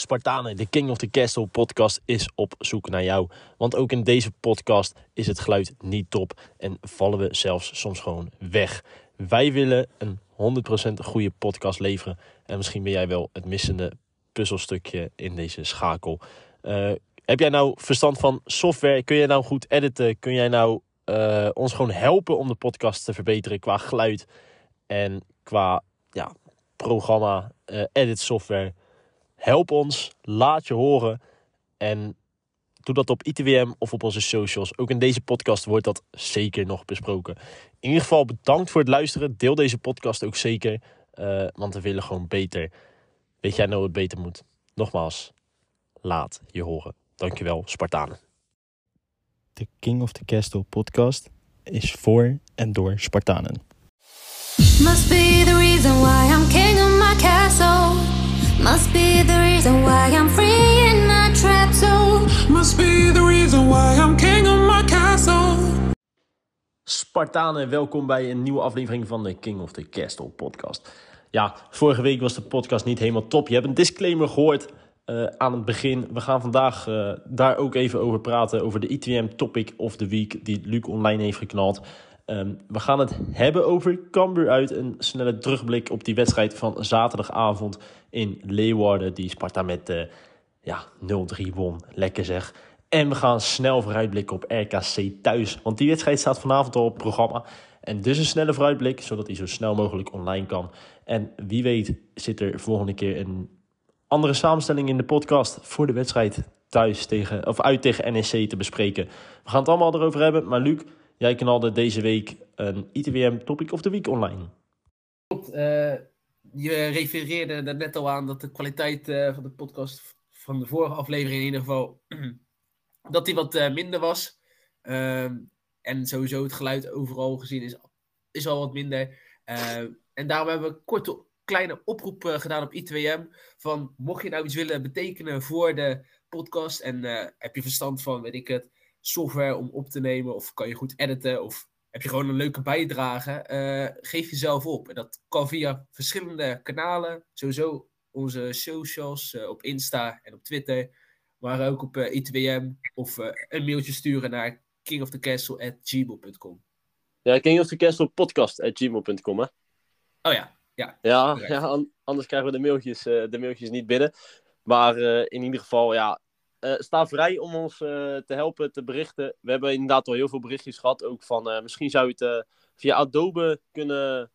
Spartanen, de King of the Castle podcast is op zoek naar jou. Want ook in deze podcast is het geluid niet top en vallen we zelfs soms gewoon weg. Wij willen een 100% goede podcast leveren. En misschien ben jij wel het missende puzzelstukje in deze schakel. Uh, heb jij nou verstand van software? Kun jij nou goed editen? Kun jij nou uh, ons gewoon helpen om de podcast te verbeteren qua geluid en qua ja, programma, uh, edit software? Help ons, laat je horen en doe dat op ITWM of op onze socials. Ook in deze podcast wordt dat zeker nog besproken. In ieder geval bedankt voor het luisteren. Deel deze podcast ook zeker, uh, want we willen gewoon beter. Weet jij nou het beter moet? Nogmaals, laat je horen. Dankjewel, Spartanen. De King of the Castle podcast is voor en door Spartanen. Must be the reason why I'm king of. Must be the reason why I'm free in my trap zone. Must be the reason why I'm king of my castle. Spartanen, welkom bij een nieuwe aflevering van de King of the Castle podcast. Ja, vorige week was de podcast niet helemaal top. Je hebt een disclaimer gehoord uh, aan het begin. We gaan vandaag uh, daar ook even over praten. Over de ITM Topic of the Week die Luc online heeft geknald. Um, we gaan het hebben over Cambuur uit. Een snelle terugblik op die wedstrijd van zaterdagavond in Leeuwarden. Die Sparta met uh, ja, 0-3 won. Lekker zeg. En we gaan snel vooruitblikken op RKC thuis. Want die wedstrijd staat vanavond al op het programma. En dus een snelle vooruitblik, zodat hij zo snel mogelijk online kan. En wie weet zit er volgende keer een andere samenstelling in de podcast voor de wedstrijd thuis tegen, of uit tegen NEC te bespreken. We gaan het allemaal erover hebben. Maar Luc, jij knalde deze week een ITWM Topic of the Week online. Uh, je refereerde er net al aan dat de kwaliteit uh, van de podcast van de vorige aflevering in ieder geval dat die wat uh, minder was. Ehm, en sowieso het geluid overal gezien is, is al wat minder. en daarom hebben we korte kleine oproep gedaan op ITWM. Van mocht je nou iets willen betekenen voor de podcast. En heb je verstand van, weet ik het, software om op te nemen. Of kan je goed editen. Of heb je gewoon een leuke bijdrage. Uh, geef jezelf op. En dat kan via verschillende kanalen. Sowieso onze socials op Insta en op Twitter. Maar ook op ITWM. Of een mailtje sturen naar kingofthecastle.gmail.com. Ja, kingofthecastlepodcast.gmail.com hè? Oh ja, ja, ja, ja anders krijgen we de mailtjes, de mailtjes niet binnen. Maar in ieder geval, ja, uh, sta vrij om ons te helpen, te berichten. We hebben inderdaad al heel veel berichtjes gehad. Ook van, misschien zou je het via Adobe kunnen,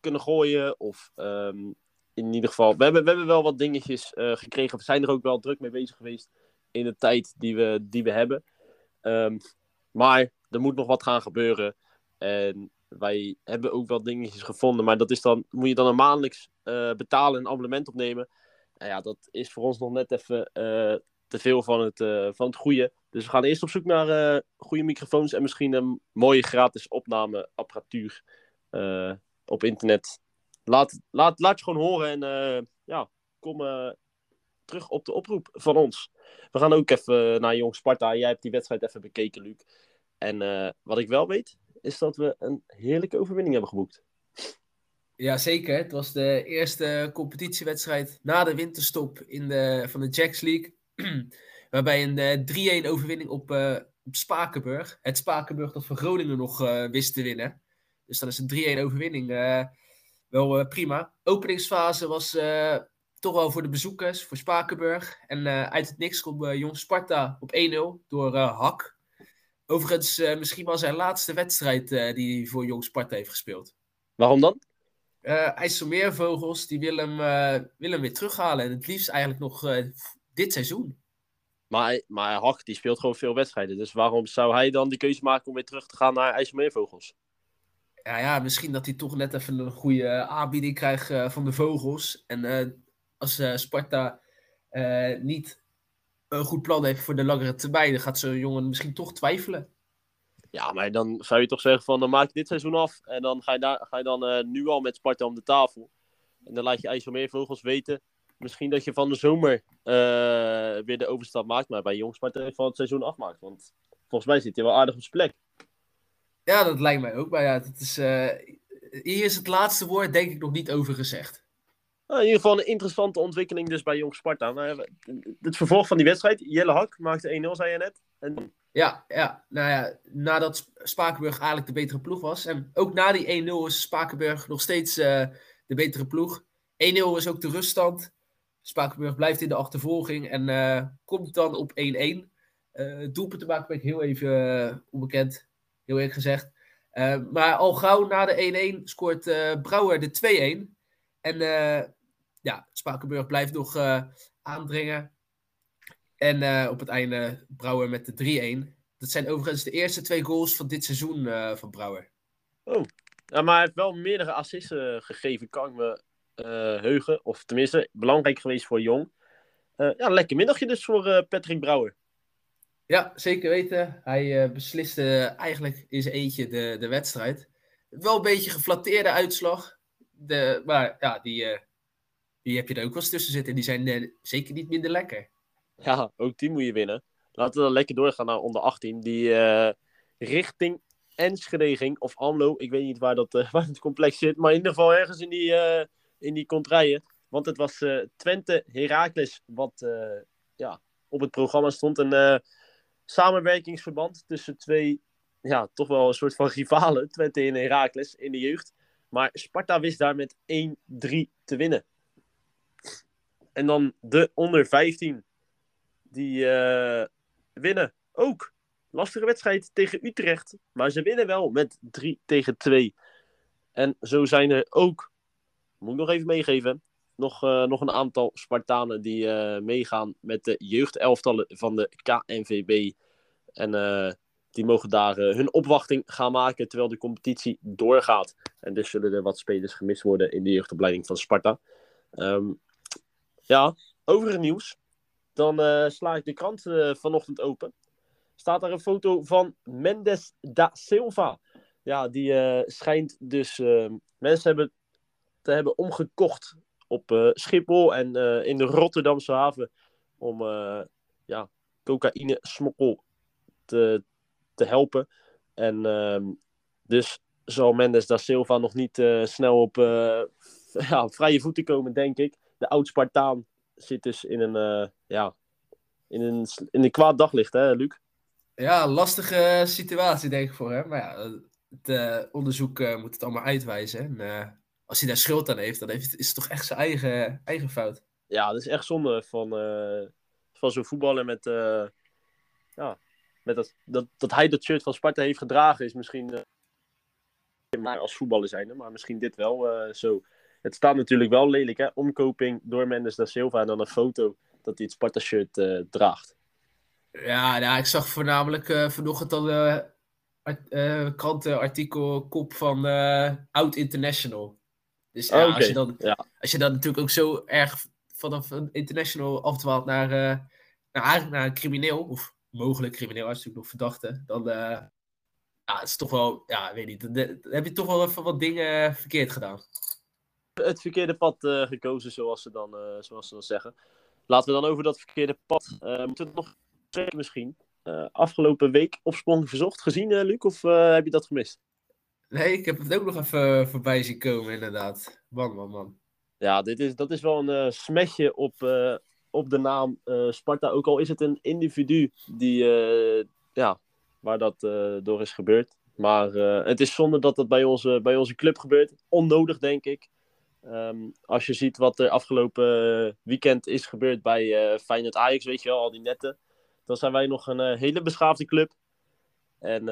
kunnen gooien. Of um, in ieder geval, we hebben, we hebben wel wat dingetjes gekregen. We zijn er ook wel druk mee bezig geweest in de tijd die we, die we hebben. Um, maar er moet nog wat gaan gebeuren. En wij hebben ook wel dingetjes gevonden, maar dat is dan, moet je dan een maandelijks betalen, een abonnement opnemen. Nou ja, dat is voor ons nog net even uh, te veel van het, uh, van het goede. Dus we gaan eerst op zoek naar goede microfoons en misschien een mooie gratis opnameapparatuur op internet. Laat, laat, laat je gewoon horen en ja, kom terug op de oproep van ons. We gaan ook even naar Jong Sparta. Jij hebt die wedstrijd even bekeken, Luc. En wat ik wel weet, is dat we een heerlijke overwinning hebben geboekt. Ja, zeker. Het was de eerste competitiewedstrijd na de winterstop in de, van de Jacks League. waarbij een uh, eh, 3-1 overwinning op, uh, op Spakenburg. Het Spakenburg dat van Groningen nog uh, wist te winnen. Dus dan is een 3-1 overwinning wel prima. Openingsfase was toch wel voor de bezoekers, voor Spakenburg. En uit het niks kwam Jong Sparta op 1-0 door Hak. Overigens, misschien wel zijn laatste wedstrijd die hij voor Jong Sparta heeft gespeeld. Waarom dan? Uh, IJsselmeervogels die willen hem, willen hem weer terughalen. En het liefst eigenlijk nog dit seizoen. Maar, maar Hak die speelt gewoon veel wedstrijden. Dus waarom zou hij dan die keuze maken om weer terug te gaan naar IJsselmeervogels? Ja, ja, misschien dat hij toch net even een goede aanbieding krijgt van de Vogels. En als Sparta niet een goed plan heeft voor de langere termijn, dan gaat zo'n jongen misschien toch twijfelen. Ja, maar dan zou je toch zeggen van dan maak je dit seizoen af en dan ga je, daar, ga je dan uh, nu al met Sparta om de tafel. En dan laat je IJsselmeervogels weten. Misschien dat je van de zomer uh, weer de overstap maakt, maar bij Jong Sparta van het seizoen afmaakt. Want volgens mij zit hij wel aardig op zijn plek. Ja, dat lijkt mij ook. Maar ja, dat is, uh, hier is het laatste woord denk ik nog niet over gezegd. Nou, in ieder geval een interessante ontwikkeling dus bij Jong Sparta. Nou, het vervolg van die wedstrijd, Jelle Hak maakte 1-0, zei je net. En... Ja, ja, nou ja, nadat Spakenburg eigenlijk de betere ploeg was. En ook na die 1-0 is Spakenburg nog steeds uh, de betere ploeg. 1-0 is ook de ruststand. Spakenburg blijft in de achtervolging en uh, komt dan op 1-1. Uh, doelpunt te maken ben ik heel even onbekend, heel eerlijk gezegd. maar al gauw na de 1-1 scoort Brouwer de 2-1. En ja, Spakenburg blijft nog aandringen. En op het einde Brouwer met de 3-1. Dat zijn overigens de eerste twee goals van dit seizoen van Brouwer. Oh, ja, maar hij heeft wel meerdere assists gegeven, kan ik me heugen. Of tenminste, belangrijk geweest voor Jong. Ja, lekker middagje dus voor Patrick Brouwer. Ja, zeker weten. Hij besliste eigenlijk in zijn eentje de, de wedstrijd. Wel een beetje geflatteerde uitslag. De, maar ja, die, die heb je er ook wel eens tussen zitten. Die zijn zeker niet minder lekker. Ja, ook die moet je winnen. Laten we dan lekker doorgaan naar onder 18. Die richting Enschede ging. Of Amlo. Ik weet niet waar, dat, waar het complex zit. Maar in ieder geval ergens in die in die contraien. Want het was Twente Heracles wat ja, op het programma stond. Een samenwerkingsverband tussen twee, ja, toch wel een soort van rivalen. Twente en Heracles in de jeugd. Maar Sparta wist daar met 1-3 te winnen. En dan de onder 15. Die winnen ook. Lastige wedstrijd tegen Utrecht. Maar ze winnen wel met 3 tegen 2. En zo zijn er ook moet ik nog even meegeven. Nog, uh, nog een aantal Spartanen die uh, meegaan met de jeugdelftallen van de KNVB. En die mogen daar hun opwachting gaan maken terwijl de competitie doorgaat. En dus zullen er wat spelers gemist worden in de jeugdopleiding van Sparta. Um, ja, over het nieuws. Dan sla ik de krant vanochtend open. Staat daar een foto van Mendes da Silva. Ja, die schijnt dus. mensen hebben te hebben omgekocht op Schiphol en in de Rotterdamse haven om ja, cocaïne smokkel te, te helpen. En ehm, dus zal Mendes da Silva nog niet snel op ja, vrije voeten komen, denk ik. De oud-Spartaan zit dus in een, ja, in een, in een kwaad daglicht, hè, Luc? Ja, lastige situatie, denk ik, voor hem. Maar ja, het onderzoek moet het allemaal uitwijzen. En, als hij daar schuld aan heeft, dan heeft, is het toch echt zijn eigen, eigen fout. Ja, dat is echt zonde van, uh, van zo'n voetballer met, uh, ja, met dat, dat, dat hij dat shirt van Sparta heeft gedragen, is misschien uh, maar als voetballer zijn, maar misschien dit wel zo. Het staat natuurlijk wel lelijk, hè? Omkoping door Mendes da Silva en dan een foto dat hij het Sparta-shirt draagt. Ja, nou, ik zag voornamelijk uh, vanochtend al uh, krantenartikel kop van Oud International. Dus ja, als, je dan, als je dan natuurlijk ook zo erg vanaf een international afdwaalt naar, naar, eigenlijk naar een crimineel, of mogelijk crimineel, als natuurlijk nog verdachte, dan ja, het is toch wel, ja, weet niet, dan, heb je toch wel even wat dingen verkeerd gedaan. Het verkeerde pad uh, gekozen, zoals ze, dan, zoals ze dan zeggen. Laten we dan over dat verkeerde pad, moeten we het nog zeggen misschien. afgelopen week opsprong verzocht gezien, Luc, of heb je dat gemist? Nee, ik heb het ook nog even voorbij zien komen, inderdaad. Man, man, man. Ja, dit is, dat is wel een uh, smetje op, uh, op de naam uh, Sparta. Ook al is het een individu die, ja, waar dat door is gebeurd. Maar het is zonde dat dat bij onze, bij onze club gebeurt. Onnodig, denk ik. Um, als je ziet wat er afgelopen weekend is gebeurd bij Feyenoord Ajax, weet je wel, al die netten. Dan zijn wij nog een hele beschaafde club. En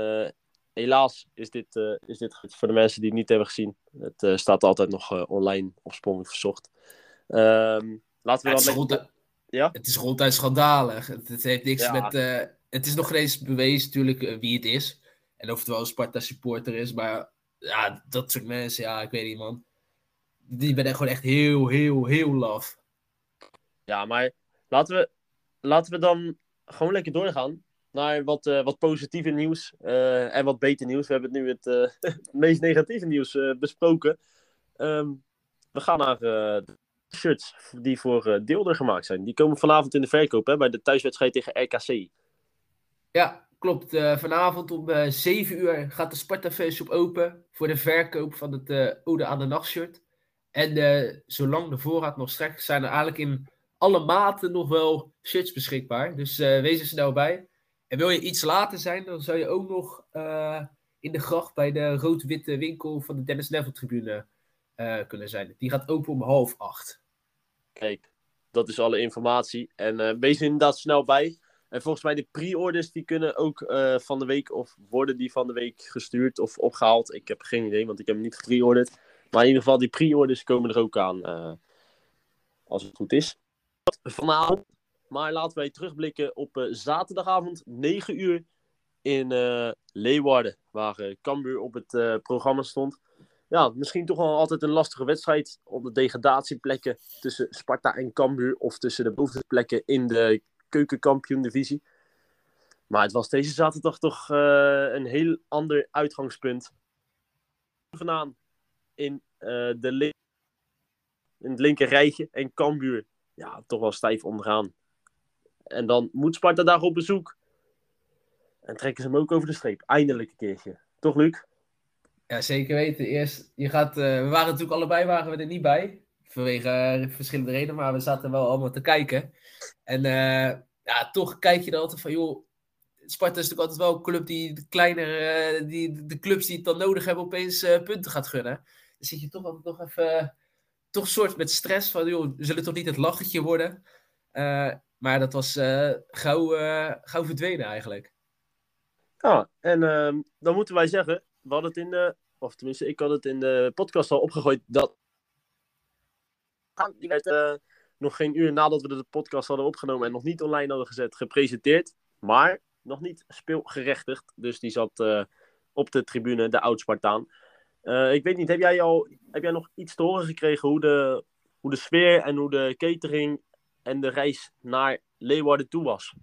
helaas is dit, uh, is dit voor de mensen die het niet hebben gezien. Het uh, staat altijd nog uh, online oorspronkelijk verzocht. Um, laten we ja. Het is, ja? het is ronduit schandalig. Het, het, heeft niks ja. met... het is nog geen eens bewezen natuurlijk wie het is. En of het wel een Sparta supporter is. Maar ja, dat soort mensen, ja, ik weet niet man. Die ben gewoon echt heel, heel, heel laf. Ja, maar laten we, laten we dan gewoon lekker doorgaan naar wat, uh, wat positieve nieuws uh, en wat beter nieuws. We hebben nu het, uh, het meest negatieve nieuws besproken. Um, we gaan naar de shirts die voor Deelder gemaakt zijn. Die komen vanavond in de verkoop hè, bij de thuiswedstrijd tegen RKC. Ja, klopt. vanavond om 7 uur gaat de Sparta op open voor de verkoop van het Ode aan de Nacht shirt. En zolang de voorraad nog strekt, zijn er eigenlijk in alle maten nog wel shirts beschikbaar. Dus wees er snel bij. En wil je iets later zijn, dan zou je ook nog in de gracht bij de rood-witte winkel van de Dennis Neville tribune kunnen zijn. Die gaat open om half acht. Kijk, dat is alle informatie. En wees er inderdaad snel bij. En volgens mij de pre-orders die kunnen ook van de week of worden die van de week gestuurd of opgehaald. Ik heb geen idee, want ik heb hem niet gepre-orderd. Maar in ieder geval, die pre-orders komen er ook aan. Uh, als het goed is. Vanavond. Maar laten wij terugblikken op zaterdagavond 9 uur in Leeuwarden. Waar Cambuur op het programma stond ja, misschien toch wel altijd een lastige wedstrijd op de degradatieplekken tussen Sparta en Cambuur. Of tussen de bovenplekken in de keukenkampioen-divisie. Maar het was deze zaterdag toch een heel ander uitgangspunt. Vandaan in, uh, de in het linker rijtje en Cambuur ja, toch wel stijf onderaan. En dan moet Sparta daar op bezoek. En trekken ze hem ook over de streep. Eindelijk een keertje. Toch, Luc? Ja, zeker weten. Eerst, je gaat, uh, we waren natuurlijk allebei waren we er niet bij. Vanwege uh, verschillende redenen, maar we zaten wel allemaal te kijken. En ja, toch kijk je er altijd van, joh, Sparta is natuurlijk altijd wel een club die de kleinere, die, de clubs die het dan nodig hebben, opeens punten gaat gunnen. Zit je toch altijd nog even, toch soort met stress van, joh, we zullen toch niet het lachertje worden. maar dat was gauw, gauw verdwenen eigenlijk. Ja, en ehm, dan moeten wij zeggen, we hadden het in de, of tenminste, ik had het in de podcast al opgegooid dat. Die werd uh, nog geen uur nadat we de podcast hadden opgenomen en nog niet online hadden gezet, gepresenteerd. Maar nog niet speelgerechtigd. Dus die zat uh, op de tribune, de oud-Spartaan. Uh, ik weet niet, heb jij, al, heb jij nog iets te horen gekregen hoe de, hoe de sfeer en hoe de catering en de reis naar Leeuwarden toe was?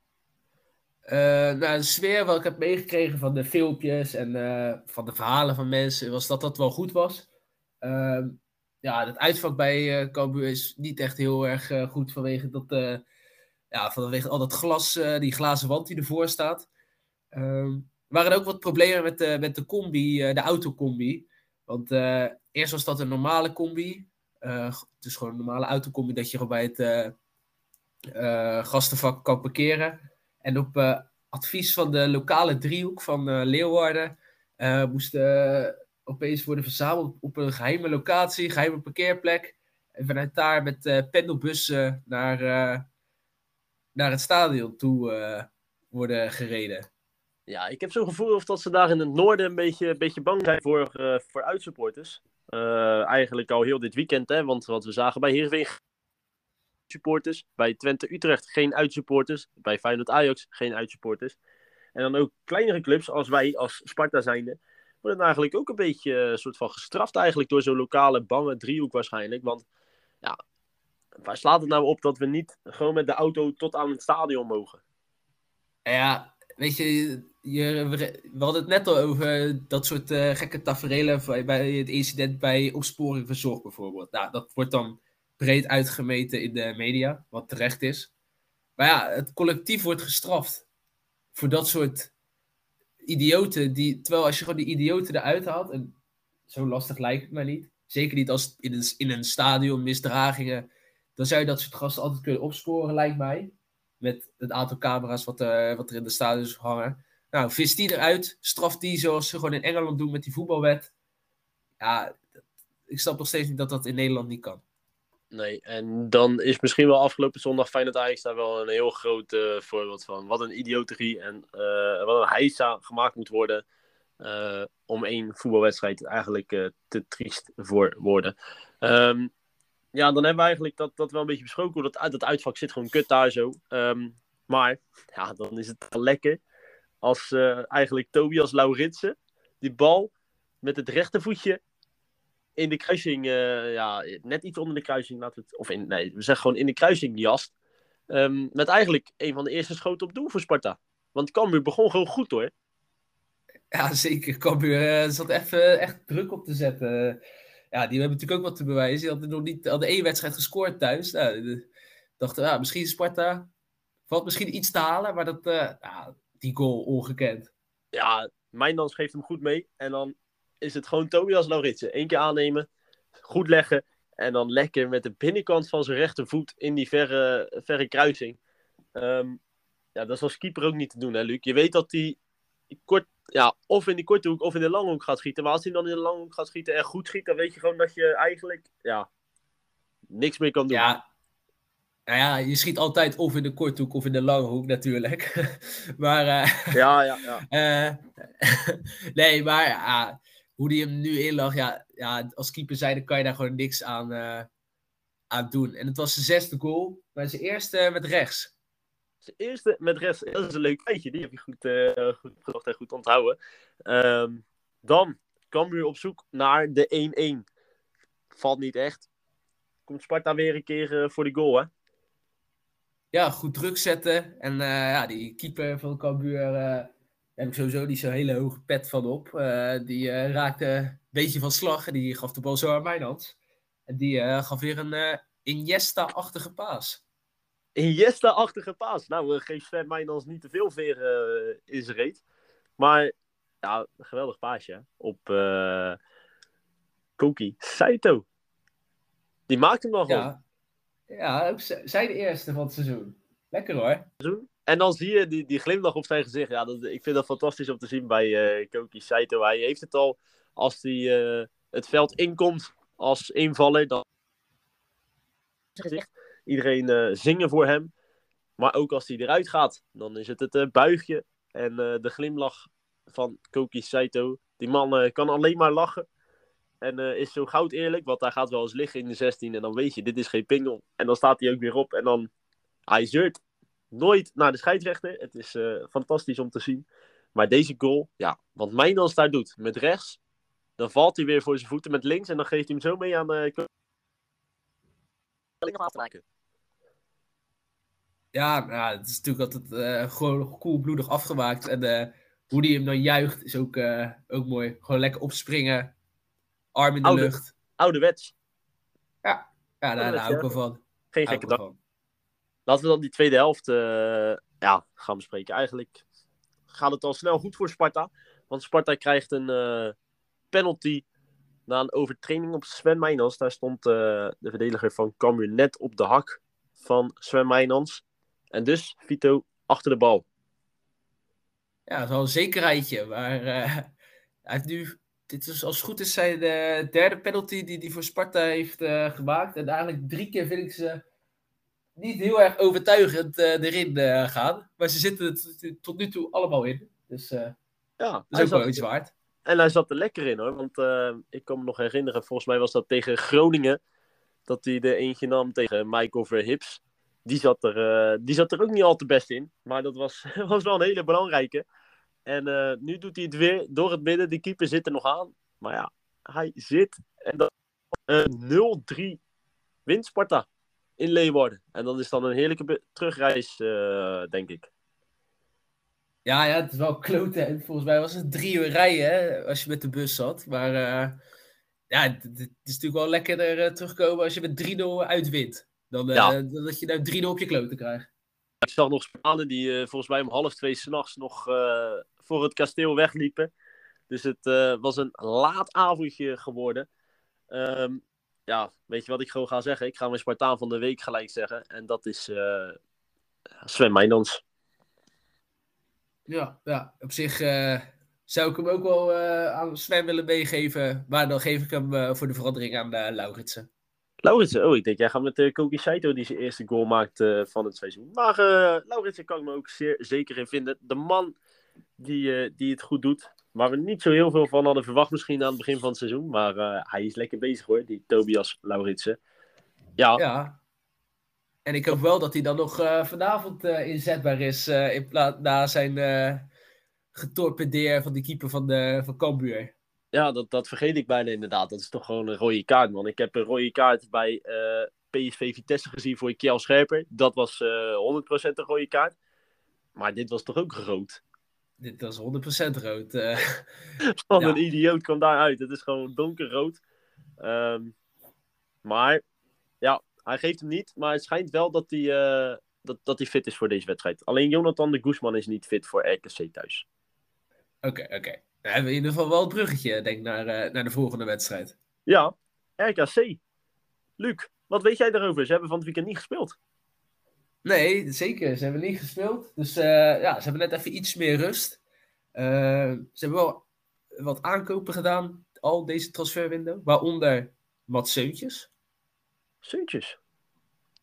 Uh, nou, de sfeer wat ik heb meegekregen van de filmpjes en uh, van de verhalen van mensen, was dat dat wel goed was. Uh, ja, het uitvak bij uh, Cambuur is niet echt heel erg goed vanwege, dat, ja, vanwege al dat glas, die glazen wand die ervoor staat. Ehm, er waren ook wat problemen met de, met de combi, de autocombi. Want eerst was dat een normale combi. dus gewoon een normale autocombi dat je gewoon bij het gastenvak kan parkeren. En op advies van de lokale driehoek van Leeuwarden moesten opeens worden verzameld op een geheime locatie, geheime parkeerplek. En vanuit daar met pendelbussen naar, naar het stadion toe worden gereden. Ja, ik heb zo'n gevoel of dat ze daar in het noorden een beetje, een beetje bang zijn voor, voor uitsupporters. eigenlijk al heel dit weekend, hè, want wat we zagen bij Heerenveen supporters. Bij Twente Utrecht geen uitsupporters. Bij Feyenoord Ajax geen uitsupporters. En dan ook kleinere clubs als wij, als Sparta zijnde, worden eigenlijk ook een beetje eh, soort van gestraft eigenlijk door zo'n lokale bange driehoek waarschijnlijk. Want ja, waar slaat het nou op dat we niet gewoon met de auto tot aan het stadion mogen? Ja, weet je, je we hadden het net al over dat soort uh, gekke tafereelen bij het incident bij opsporing van zorg bijvoorbeeld. Nou, dat wordt dan breed uitgemeten in de media, wat terecht is. Maar ja, het collectief wordt gestraft voor dat soort idioten. Die, terwijl als je gewoon die idioten eruit haalt, en zo lastig lijkt het mij niet. Zeker niet als in een, in een stadion misdragingen. Dan zou je dat soort gasten altijd kunnen opsporen, lijkt mij. Met het aantal camera's wat, uh, wat er in de stadions hangen. Nou, vis die eruit, straf die zoals ze gewoon in Engeland doen met die voetbalwet. Ja, ik snap nog steeds niet dat dat in Nederland niet kan. Nee, en dan is misschien wel afgelopen zondag Feyenoord Ajax daar wel een heel groot uh, voorbeeld van. Wat een idioterie en uh, wat een heisa gemaakt moet worden uh, om één voetbalwedstrijd eigenlijk te triest voor worden. Um, ja, dan hebben we eigenlijk dat, dat wel een beetje besproken. Dat, dat uitvak zit gewoon kut daar zo. Um, maar ja, dan is het lekker als eigenlijk Tobias Lauritsen die bal met het rechtervoetje in de kruising, uh, ja, net iets onder de kruising, laten of in, nee, we zeggen gewoon in de kruising jast. Um, met eigenlijk een van de eerste schoten op doel voor Sparta. Want Cambuur begon gewoon goed hoor. Ja, zeker. Cambuur uh, zat even echt druk op te zetten. Ja, die hebben natuurlijk ook wat te bewijzen. Die hadden nog niet hadden één wedstrijd gescoord thuis. Nou, dachten, ja, misschien Sparta valt misschien iets te halen, maar dat, uh, die goal ongekend. Ja, Mijndans geeft hem goed mee. En dan is het gewoon Tobias Lauritsen. Eén keer aannemen, goed leggen En dan lekker met de binnenkant van zijn rechtervoet in die verre, verre kruising. Ehm, ja, dat is als keeper ook niet te doen, hè, Luc? Je weet dat hij kort, ja, of in die korte hoek of in de lange hoek gaat schieten. Maar als hij dan in de lange hoek gaat schieten en goed schiet, dan weet je gewoon dat je eigenlijk ja, niks meer kan doen. Ja, nou ja, je schiet altijd of in de korte hoek of in de lange hoek natuurlijk. maar. Uh, ja, ja, ja. Uh, nee, maar hoe die hem nu inlag, ja, ja, als keeper zijde kan je daar gewoon niks aan, uh, aan doen. En het was zijn zesde goal, maar zijn eerste met rechts. Zijn eerste met rechts, dat is een leuk feitje. Die heb je goed, uh, goed gezocht en goed onthouden. Um, dan Cambuur op zoek naar de 1-1. Valt niet echt. Komt Sparta weer een keer uh, voor die goal, hè? Ja, goed druk zetten. En ja, die keeper van Cambuur heb ik sowieso niet zo'n hele hoge pet van op. Uh, die uh, raakte een beetje van slag en die gaf de bal zo aan mijn hand. En die uh, gaf weer een Iniesta-achtige paas. Iniesta-achtige paas. Nou, geef Sven Mijnans niet te veel veer in zijn reet. Maar ja, geweldig paasje op Koki Saito. Die maakte hem nog ja. Ja, zij de eerste van het seizoen. Lekker hoor. En dan zie je die, die glimlach op zijn gezicht. Ja, dat, ik vind dat fantastisch om te zien bij uh, Koki Saito. Hij heeft het al, als hij uh, het veld inkomt als invaller, dan iedereen uh, zingen voor hem. Maar ook als hij eruit gaat, dan is het het buigje en de glimlach van Koki Saito. Die man kan alleen maar lachen. En is zo goud eerlijk, want hij gaat wel eens liggen in de 16 en dan weet je, dit is geen pingel. En dan staat hij ook weer op en dan, hij zeurt nooit naar de scheidsrechter. Het is uh, fantastisch om te zien. Maar deze goal, ja, wat Mijnans daar doet met rechts, dan valt hij weer voor zijn voeten met links en dan geeft hij hem zo mee aan de. Uh... Ja, nou, het is natuurlijk altijd uh, gewoon koelbloedig afgemaakt. En uh, hoe die hem dan juicht is ook, uh, ook mooi. Gewoon lekker opspringen, arm in de Oude, lucht. Ouderwets. Ja, ja daar hou ik wel van. Geen gekke dag. Laten we dan die tweede helft uh, ja, gaan bespreken. Eigenlijk gaat het al snel goed voor Sparta. Want Sparta krijgt een uh, penalty na een overtraining op Sven Meijnans. Daar stond uh, de verdediger van Cambuur net op de hak van Sven Meijnans. En dus Vito achter de bal. Ja, dat is wel een zekerheidje. Maar hij heeft nu dit is als het goed is zijn de derde penalty die hij voor Sparta heeft uh, gemaakt. En eigenlijk drie keer vind ik ze niet heel erg overtuigend uh, erin uh, gaan. Maar ze zitten het tot nu toe allemaal in. Dus ja, dat is ook wel iets waard. En hij zat er lekker in hoor. Want ik kan me nog herinneren, volgens mij was dat tegen Groningen. Dat hij de eentje nam tegen Michael Verhips. Die zat, er, die zat er ook niet al te best in. Maar dat was, was wel een hele belangrijke. En nu doet hij het weer door het midden. Die keeper zit er nog aan. Maar ja, hij zit. En dan 0-3 wint Sparta in Leeuwarden. En dat is dan een heerlijke terugreis, uh, denk ik. Ja, ja, het is wel kloten. Volgens mij was het drie uur rijden hè, als je met de bus zat. Maar uh, ja, het, het, is natuurlijk wel lekkerder uh, terugkomen als je met 3-0 uitwint. Dan, ja. dan dat je nou 3-0 op je kloten krijgt. Ik zag nog Spanen die volgens mij om half twee s'nachts nog voor het kasteel wegliepen. Dus het was een laat avondje geworden. Um, ja, weet je wat ik gewoon ga zeggen? Ik ga mijn Spartaan van de week gelijk zeggen. En dat is Sven Meijnans. Ja, ja, op zich zou ik hem ook wel aan Sven willen meegeven. Maar dan geef ik hem voor de verandering aan Lauritsen. Lauritsen, oh, ik denk jij gaat met uh, Koki Saito die zijn eerste goal maakt van het seizoen. Maar Lauritsen kan ik me ook zeer zeker in vinden. De man die, die het goed doet. Waar we niet zo heel veel van hadden verwacht misschien aan het begin van het seizoen. Maar uh, hij is lekker bezig hoor, die Tobias Lauritsen. Ja. ja. En ik hoop wel dat hij dan nog uh, vanavond uh, inzetbaar is in na zijn getorpedeer van die keeper van, de, van Cambuur. Ja, dat, dat vergeet ik bijna inderdaad. Dat is toch gewoon een rode kaart, man. Ik heb een rode kaart bij PSV Vitesse gezien voor Kjell Scherper. Dat was 100% een rode kaart. Maar dit was toch ook rood? Dit was 100% rood. Uh, Van ja. een idioot kwam daaruit. Het is gewoon donkerrood. Um, maar ja, hij geeft hem niet. Maar het schijnt wel dat hij, uh, dat, dat hij fit is voor deze wedstrijd. Alleen Jonathan de Guzman is niet fit voor RKC thuis. Oké, okay, oké. Okay. We hebben in ieder geval wel het bruggetje, denk ik, naar, uh, naar de volgende wedstrijd. Ja, RKC. Luc, wat weet jij daarover? Ze hebben van het weekend niet gespeeld. Nee, zeker. Ze hebben niet gespeeld. Dus uh, ja, ze hebben net even iets meer rust. Uh, ze hebben wel wat aankopen gedaan, al deze transferwindow. Waaronder wat Seuntjes. Seuntjes?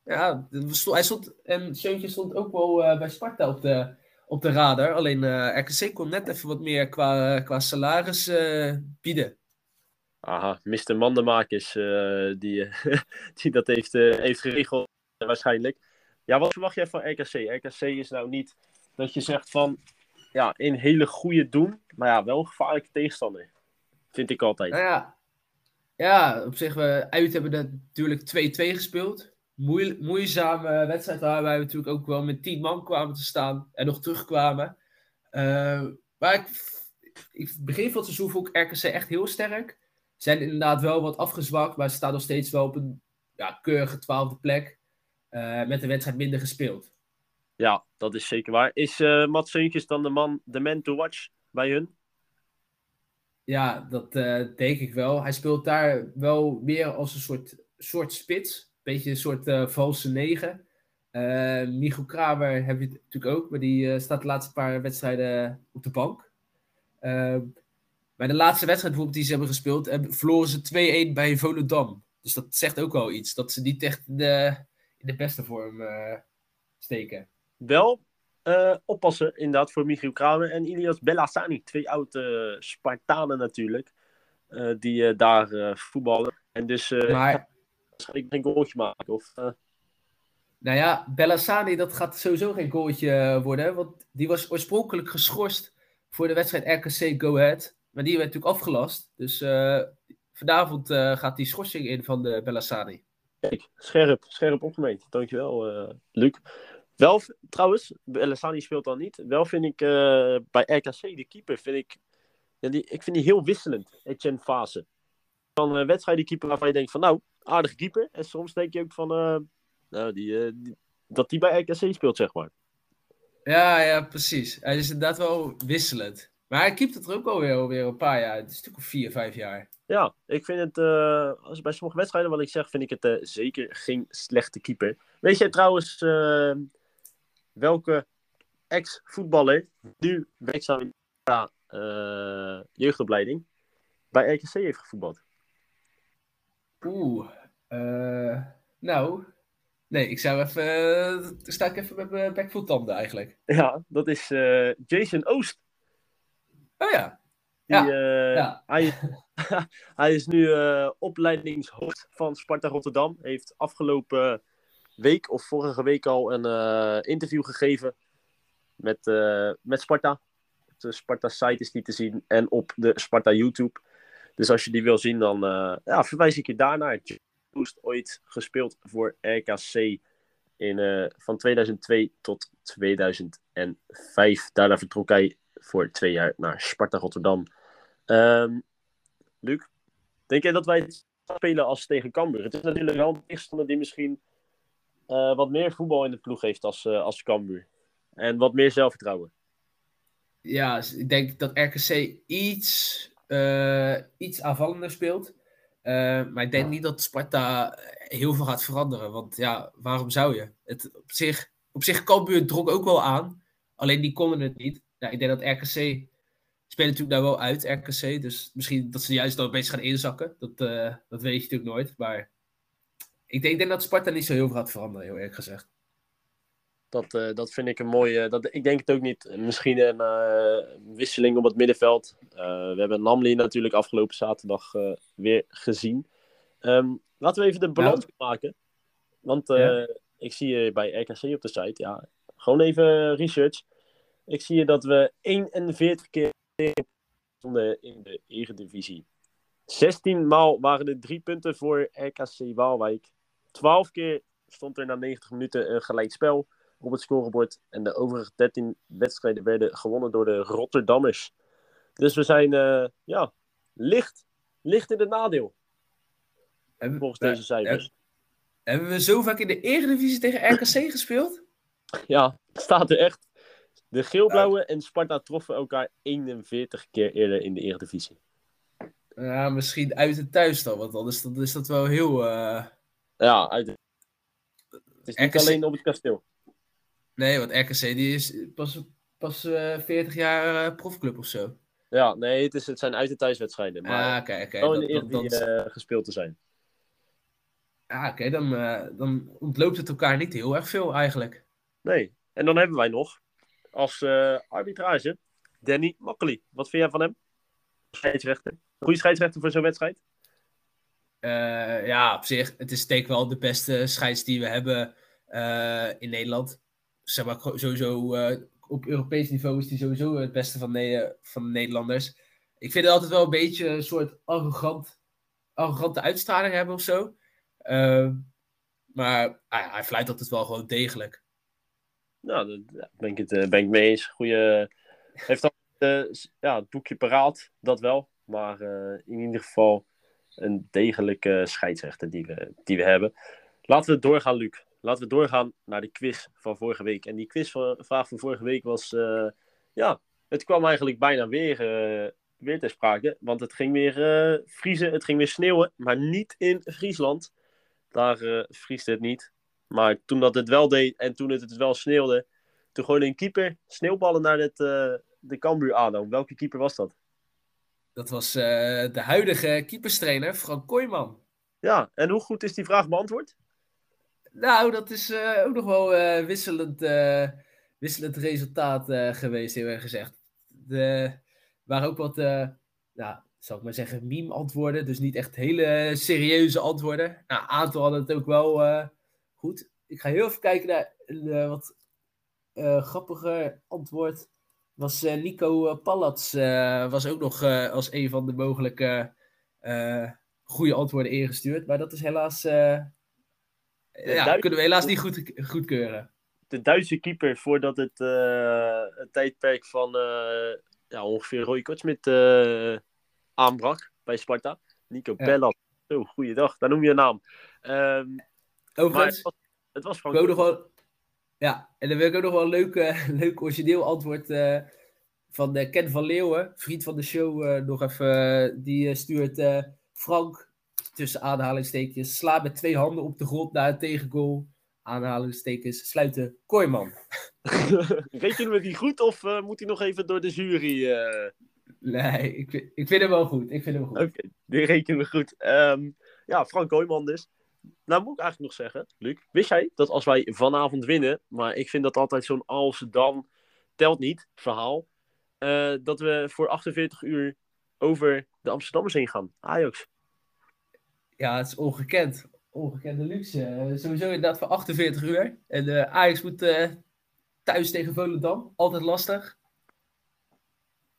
Ja, hij stond, en Seuntjes stond ook wel bij Sparta op de, op de radar. Alleen RKC kon net even wat meer qua, qua salaris bieden. Aha, Mr. Mandenmakers die, die dat heeft, heeft geregeld waarschijnlijk. Ja, wat verwacht jij van RKC? RKC is nou niet dat je zegt van, ja, een hele goede doen, maar ja, wel een gevaarlijke tegenstander. Vind ik altijd. Nou ja, ja op zich, we uit hebben natuurlijk 2-2 gespeeld. Moe moeizame wedstrijd waar wij natuurlijk ook wel met 10 man kwamen te staan en nog terugkwamen. Uh, maar ik, ik begin van het seizoen vond ik RKC echt heel sterk. Zijn inderdaad wel wat afgezwakt, maar ze staan nog steeds wel op een ja, keurige twaalfde plek. Uh, met de wedstrijd minder gespeeld. Ja, dat is zeker waar. Is uh, Mats Seuntjes dan de man, de man to watch bij hun? Ja, dat uh, denk ik wel. Hij speelt daar wel meer als een soort, soort spits. Beetje een soort uh, valse negen. Uh, Micho Kramer heb je natuurlijk ook, maar die staat de laatste paar wedstrijden op de bank. bij de laatste wedstrijd bijvoorbeeld die ze hebben gespeeld, verloren ze 2-1 bij Volendam. Dus dat zegt ook wel iets. Dat ze niet echt de, in de beste vorm steken wel oppassen, inderdaad, voor Michiel Kramer en Ilias Bellassani. Twee oude Spartanen natuurlijk, die daar voetballen. En dus maar... ik geen goaltje maken. Of, Nou ja, Bellassani, dat gaat sowieso geen goaltje worden. Want die was oorspronkelijk geschorst voor de wedstrijd RKC Go Ahead. Maar die werd natuurlijk afgelast. Dus vanavond gaat die schorsing in van de Bellassani. Kijk, scherp, scherp opgemeend. Dankjewel, Luc. Wel, trouwens, Lessani speelt dan niet. Wel vind ik bij RKC, de keeper, vind ik, ja, die, ik vind die heel wisselend, Etienne Fase. Van een uh, wedstrijd die keeper waarvan je denkt van, nou, aardige keeper. En soms denk je ook van, uh, nou, die, die, dat die bij RKC speelt, zeg maar. Ja, ja, precies. Hij is inderdaad wel wisselend. Maar hij keept het er ook alweer, alweer een paar jaar. Het is natuurlijk al vier, vijf jaar. Ja, ik vind het, als bij sommige wedstrijden wat ik zeg, vind ik het zeker geen slechte keeper. Weet je trouwens, welke ex-voetballer nu werkzaam in de jeugdopleiding bij RKC heeft gevoetbald? Oeh, uh, nou, nee, ik zou even, uh, sta ik even met mijn bekvoettanden eigenlijk. Ja, dat is uh, Jason Oost. Oh ja. Die, ja. ja. Hij, hij is nu opleidingshoofd van Sparta Rotterdam. Heeft afgelopen week of vorige week al een interview gegeven met, met Sparta. Op de Sparta site is die te zien en op de Sparta YouTube. Dus als je die wil zien, dan uh, ja, verwijs ik je daarnaar. Boost ooit gespeeld voor RKC in, van 2002 tot 2005. Daarna vertrok hij voor twee jaar naar Sparta Rotterdam. Um, Luc, denk jij dat wij het spelen als tegen Cambuur? Het is natuurlijk wel een tegenstander die misschien uh, wat meer voetbal in de ploeg heeft als, uh, als Cambuur. En wat meer zelfvertrouwen. Ja, ik denk dat RKC iets, uh, iets aanvallender speelt. maar ik denk niet dat Sparta heel veel gaat veranderen. Want ja, waarom zou je? Het, op zich, op zich Cambuur drong ook wel aan. Alleen die konden het niet. Ja, ik denk dat RKC speelt natuurlijk daar wel uit, RKC. Dus misschien dat ze juist dan een beetje gaan inzakken. Dat, dat weet je natuurlijk nooit. Maar ik denk, ik denk dat Sparta niet zo heel veel gaat veranderen, heel eerlijk gezegd. Dat, uh, dat vind ik een mooie. Dat, ik denk het ook niet. Misschien een uh, wisseling op het middenveld. Uh, we hebben Namli natuurlijk afgelopen zaterdag weer gezien. Um, laten we even de balans maken. Want ja. ik zie je bij RKC op de site. Ja, gewoon even research. Ik zie je dat we 41 keer stonden in de Eredivisie. 16 maal waren er drie punten voor RKC Waalwijk. 12 keer stond er na 90 minuten een gelijk spel op het scorebord. En de overige 13 wedstrijden werden gewonnen door de Rotterdammers. Dus we zijn uh, ja, licht, licht in het nadeel. En, volgens deze cijfers. Hebben we zo vaak in de Eredivisie tegen RKC gespeeld? Ja, het staat er echt. De Geelblauwe en Sparta troffen elkaar 41 keer eerder in de Eredivisie. Ja, misschien uit en thuis dan, want dan is dat, is dat wel heel... Uh Ja, uit... het is niet RKC alleen op het kasteel. Nee, want RKC die is pas, pas eh 40 jaar eh, profclub of zo. Ja, nee, het, is, het zijn uit- en thuiswedstrijden. Maar Ah, oké, oké. wel in eh, gespeeld te zijn. Ah, oké, dan, dan ontloopt het elkaar niet heel erg veel eigenlijk. Nee. En dan hebben wij nog als arbitrage Danny Makkely. Wat vind jij van hem? Scheidsrechter. Goede scheidsrechter voor zo'n wedstrijd? Ja, op zich, het is denk wel de beste scheids die we hebben in Nederland. Sowieso eh, op Europees niveau is die sowieso het beste van, de, van de Nederlanders. Ik vind het altijd wel een beetje een soort arrogant, arrogante uitstraling hebben of zo. Ehm, maar ah ja, hij fluit altijd wel gewoon degelijk. Nou, daar ben ik het eh, ben ik mee eens. Goeie, heeft al eh, ja, het boekje paraat, dat wel. Maar in ieder geval een degelijke scheidsrechter die we, die we hebben. Laten we doorgaan, Luc. Laten we doorgaan naar de quiz van vorige week. En die quizvraag van vorige week was... eh, ja, het kwam eigenlijk bijna weer, eh, weer ter sprake. Want het ging weer eh, vriezen, het ging weer sneeuwen. Maar niet in Friesland. Daar vriesde het niet. Maar toen dat het wel deed en toen het, het wel sneeuwde... Toen gooide een keeper sneeuwballen naar het, de Cambuur ADO. Welke keeper was dat? Dat was de huidige keeperstrainer, Frank Kooijman. Ja, en hoe goed is die vraag beantwoord? Nou, dat is eh, ook nog wel eh, wisselend, eh, wisselend resultaat geweest, heel erg gezegd. Er waren ook wat, nou, zal ik maar zeggen, meme-antwoorden. Dus niet echt hele serieuze antwoorden. Nou, aantal hadden het ook wel goed. Ik ga heel even kijken naar een wat grappiger antwoord. Was Nico Palats eh, was ook nog als een van de mogelijke goede antwoorden ingestuurd. Maar dat is helaas... ja, kunnen we helaas niet goed, goedkeuren. De Duitse keeper voordat het, eh, het tijdperk van eh, ja, ongeveer Roy Kortsmit eh aanbrak bij Sparta. Nico Ja. Pellat. Zo, goeiedag. Daar noem je een naam. Maar Overigens, het was, het was ik nog wel... Ja, en dan wil ik ook nog wel een leuk, leuk origineel antwoord van eh, Ken van Leeuwen, vriend van de show, nog even. die stuurt Frank, tussen aanhalingstekens, sla met twee handen op de grond na een tegengoal. Aanhalingstekens, sluiten Kooiman. Rekenen we die goed of eh, moet hij nog even door de jury? eh? Nee, ik, vind- ik vind hem wel goed. Ik vind hem goed. Oké, die rekenen we goed. Ehm, ja, Frank Kooijman dus. Nou moet ik eigenlijk nog zeggen, Luc, wist jij dat als wij vanavond winnen, maar ik vind dat altijd zo'n als dan telt niet verhaal, eh, dat we voor 48 uur over de Amsterdammers heen gaan. Ajax. Ja, het is ongekend. Ongekende luxe. Eh, sowieso inderdaad voor 48 uur. En eh, Ajax moet eh, thuis tegen Volendam. Altijd lastig.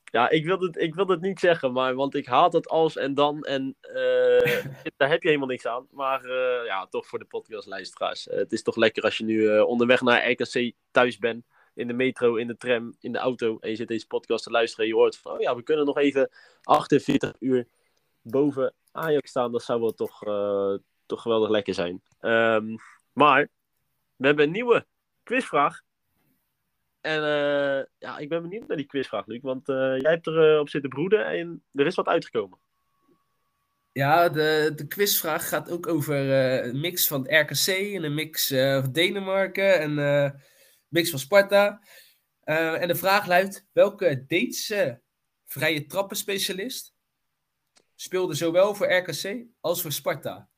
Ja, ik wil, het, ik wil het niet zeggen, maar, want ik haat het als en dan. En daar heb je helemaal niks aan. Maar ja, toch voor de podcastluisteraars. Eh, het is toch lekker als je nu onderweg naar RKC thuis bent. In de metro, in de tram, in de auto. En je zit deze podcast te luisteren. En je hoort van, oh ja, we kunnen nog even 48 uur boven Ajax staan. Dat zou wel toch, eh, toch geweldig lekker zijn. Ehm, maar we hebben een nieuwe quizvraag. En eh, ja, ik ben benieuwd naar die quizvraag, Luc. Want eh, jij hebt er op zitten broeden en er is wat uitgekomen. Ja, de, de quizvraag gaat ook over een mix van het RKC en een mix van Denemarken en een mix van Sparta. En de vraag luidt: welke Deense vrije trappenspecialist speelde zowel voor RKC als voor Sparta?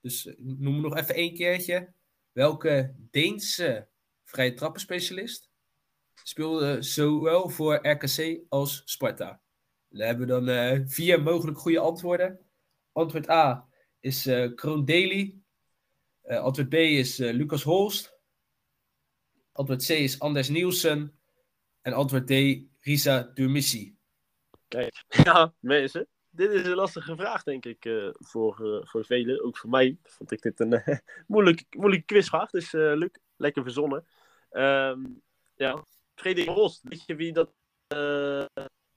Dus eh, noem nog even één keertje. Welke Deense vrije trappenspecialist speelde zowel voor RKC als Sparta? Dan hebben we dan eh, vier mogelijk goede antwoorden. Antwoord A is eh Kroon Daly. Antwoord B is Lucas Holst. Antwoord C is Anders Nielsen. En antwoord D, Risa Durmissi. Kijk, ja, mensen. Dit is een lastige vraag, denk ik, eh, voor, eh, voor velen. Ook voor mij vond ik dit een eh, moeilijke, moeilijke quizvraag. Dus Luc, lekker verzonnen. Ehm, ja, Frederik Rost, weet je wie dat,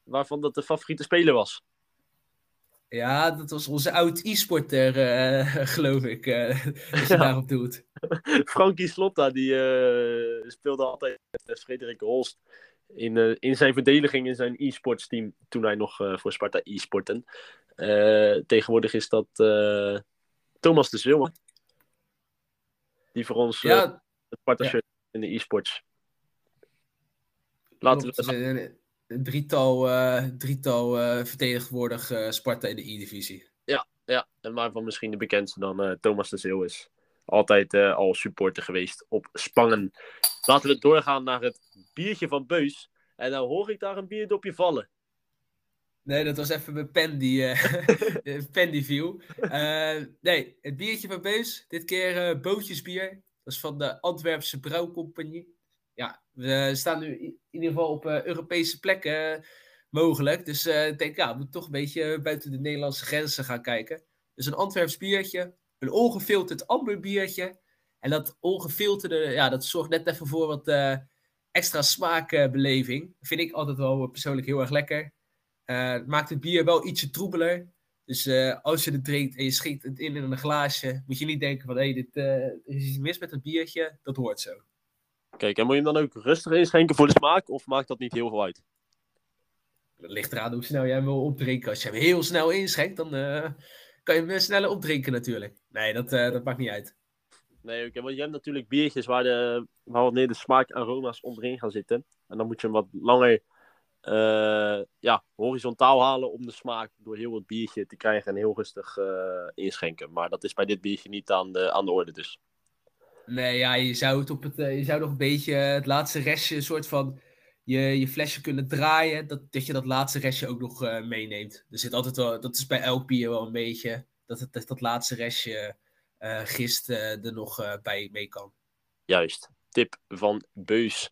waarvan dat de favoriete speler was? Ja, dat was onze oud e-sporter, geloof ik. als je Ja. daarop doet. Frankie Slotta, die speelde altijd met Frederik Holst in, eh, in zijn verdediging in zijn e-sports team toen hij nog eh, voor Sparta e-sporten. Eh, tegenwoordig is dat Thomas de Zilmer. die voor ons Ja, het Sparta-shirt in de e-sports. Laten we klopt. Een, drietal, drietal vertegenwoordig Sparta in de E-divisie. Ja, en waarvan misschien de bekendste dan Thomas de Zeeuw is. Altijd eh, al supporter geweest op Spangen. Laten we doorgaan naar het biertje van Beus. En dan hoor ik daar een bierdopje vallen. Nee, dat was even mijn pen die, eh, pen die viel. Eh, nee, het biertje van Beus. Dit keer bootjesbier. Dat is van de Antwerpse Brouwcompagnie. Ja, we staan nu in ieder geval op Europese plekken mogelijk. Dus ik denk, ja, we moeten toch een beetje buiten de Nederlandse grenzen gaan kijken. Dus een Antwerps biertje. Een ongefilterd amber biertje. En dat ongefilterde, ja, dat zorgt net even voor wat eh, extra smaakbeleving. Vind ik altijd wel persoonlijk heel erg lekker. Eh, het maakt het bier wel ietsje troebeler. Dus eh, als je het drinkt en je schiet het in in een glaasje, moet je niet denken van hé, dit eh, er is iets mis met het biertje. Dat hoort zo. Kijk, en moet je hem dan ook rustig inschenken voor de smaak? Of maakt dat niet heel veel uit? Het ligt eraan hoe snel jij hem wil opdrinken. Als je hem heel snel inschenkt, dan kan je hem sneller opdrinken natuurlijk. Nee, dat, eh, dat maakt niet uit. Nee, oké, want je hebt natuurlijk biertjes waar, de, waar wat meer de smaakaroma's onderin gaan zitten. En dan moet je hem wat langer eh, ja, horizontaal halen om de smaak door heel het biertje te krijgen en heel rustig eh, inschenken. Maar dat is bij dit biertje niet aan de, aan de orde dus. Nee, ja, je zou, het op het, eh, je zou nog een beetje het laatste restje, een soort van je, je flesje kunnen draaien. Dat, dat je dat laatste restje ook nog eh, meeneemt. Er zit altijd wel, dat is bij elk bier wel een beetje, dat het, dat, laatste restje eh, gist eh, er nog bij mee kan. Juist, tip van Beus.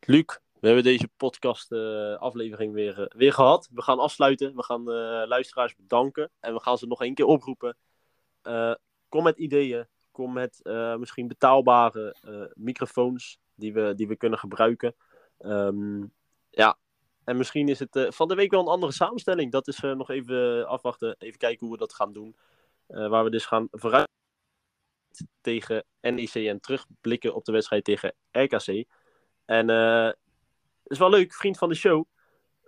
Luc, we hebben deze podcast aflevering weer, weer gehad. We gaan afsluiten. We gaan luisteraars bedanken. En we gaan ze nog één keer oproepen. Kom met ideeën. Kom met misschien betaalbare microfoons die we, die we kunnen gebruiken. Ehm, ja, en misschien is het eh, van de week wel een andere samenstelling. Dat is eh, nog even afwachten. Even kijken hoe we dat gaan doen. Eh, waar we dus gaan vooruit tegen NEC en terugblikken op de wedstrijd tegen RKC. En eh, het is wel leuk, vriend van de show.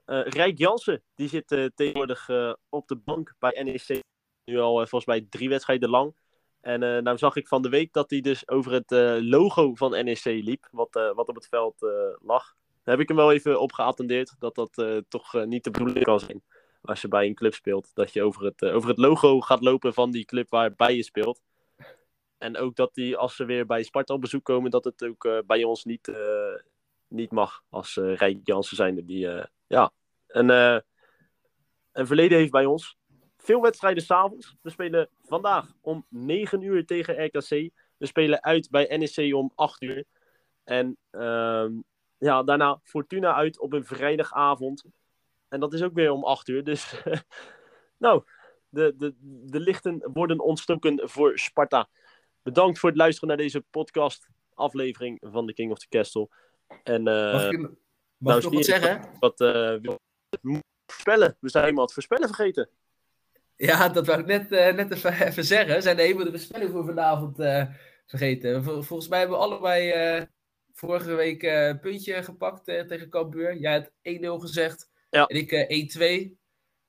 eh Rijk Jansen, die zit eh, tegenwoordig eh, op de bank bij NEC. Nu al eh, volgens mij drie wedstrijden lang. En eh nou zag ik van de week dat hij dus over het eh, logo van NEC liep. Wat, eh, wat op het veld eh, lag. Heb ik hem wel even op geattendeerd. Dat dat eh, toch eh, niet de bedoeling kan zijn. Als je bij een club speelt. Dat je over het, eh, over het logo gaat lopen van die club waarbij je speelt. En ook dat die, als ze weer bij Sparta op bezoek komen, dat het ook bij ons niet, niet mag. Als eh Rijk Jansen zijnde, die eh, ja, een, eh, een verleden heeft bij ons. Veel wedstrijden s'avonds. We spelen vandaag om 9 uur tegen RKC. We spelen uit bij NEC om 8 uur. En ehm, ja, daarna Fortuna uit op een vrijdagavond. En dat is ook weer om 8 uur. Dus nou, de, de, de lichten worden ontstoken voor Sparta. Bedankt voor het luisteren naar deze podcast aflevering van The King of the Castle. En eh, Mag ik, mag nou, ik nog wat zie je- zeggen? wat eh, voorspellen. We zijn helemaal het voorspellen vergeten. Ja, dat wou ik net, eh, net even, even zeggen. We zijn de hele voorspelling voor vanavond vergeten. Vol- volgens mij hebben we allebei vorige week eh, een puntje gepakt eh, tegen Cambuur. Jij had 1-0 gezegd. Ja. En ik eh 1-2.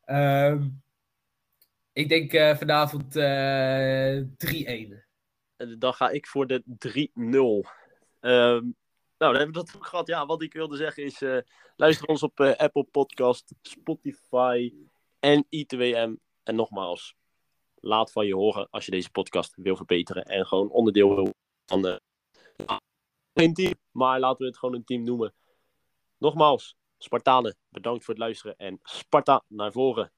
Ehm, ik denk eh, vanavond eh 3-1. En dan ga ik voor de 3-0. Ehm, nou, dan hebben we dat ook gehad. Ja, wat ik wilde zeggen is... eh, luister ons op eh, Apple Podcast, Spotify en I2M. En nogmaals, laat van je horen als je deze podcast wil verbeteren. En gewoon onderdeel wil van de... Geen team, maar laten we het gewoon een team noemen. Nogmaals, Spartanen, bedankt voor het luisteren. En Sparta naar voren.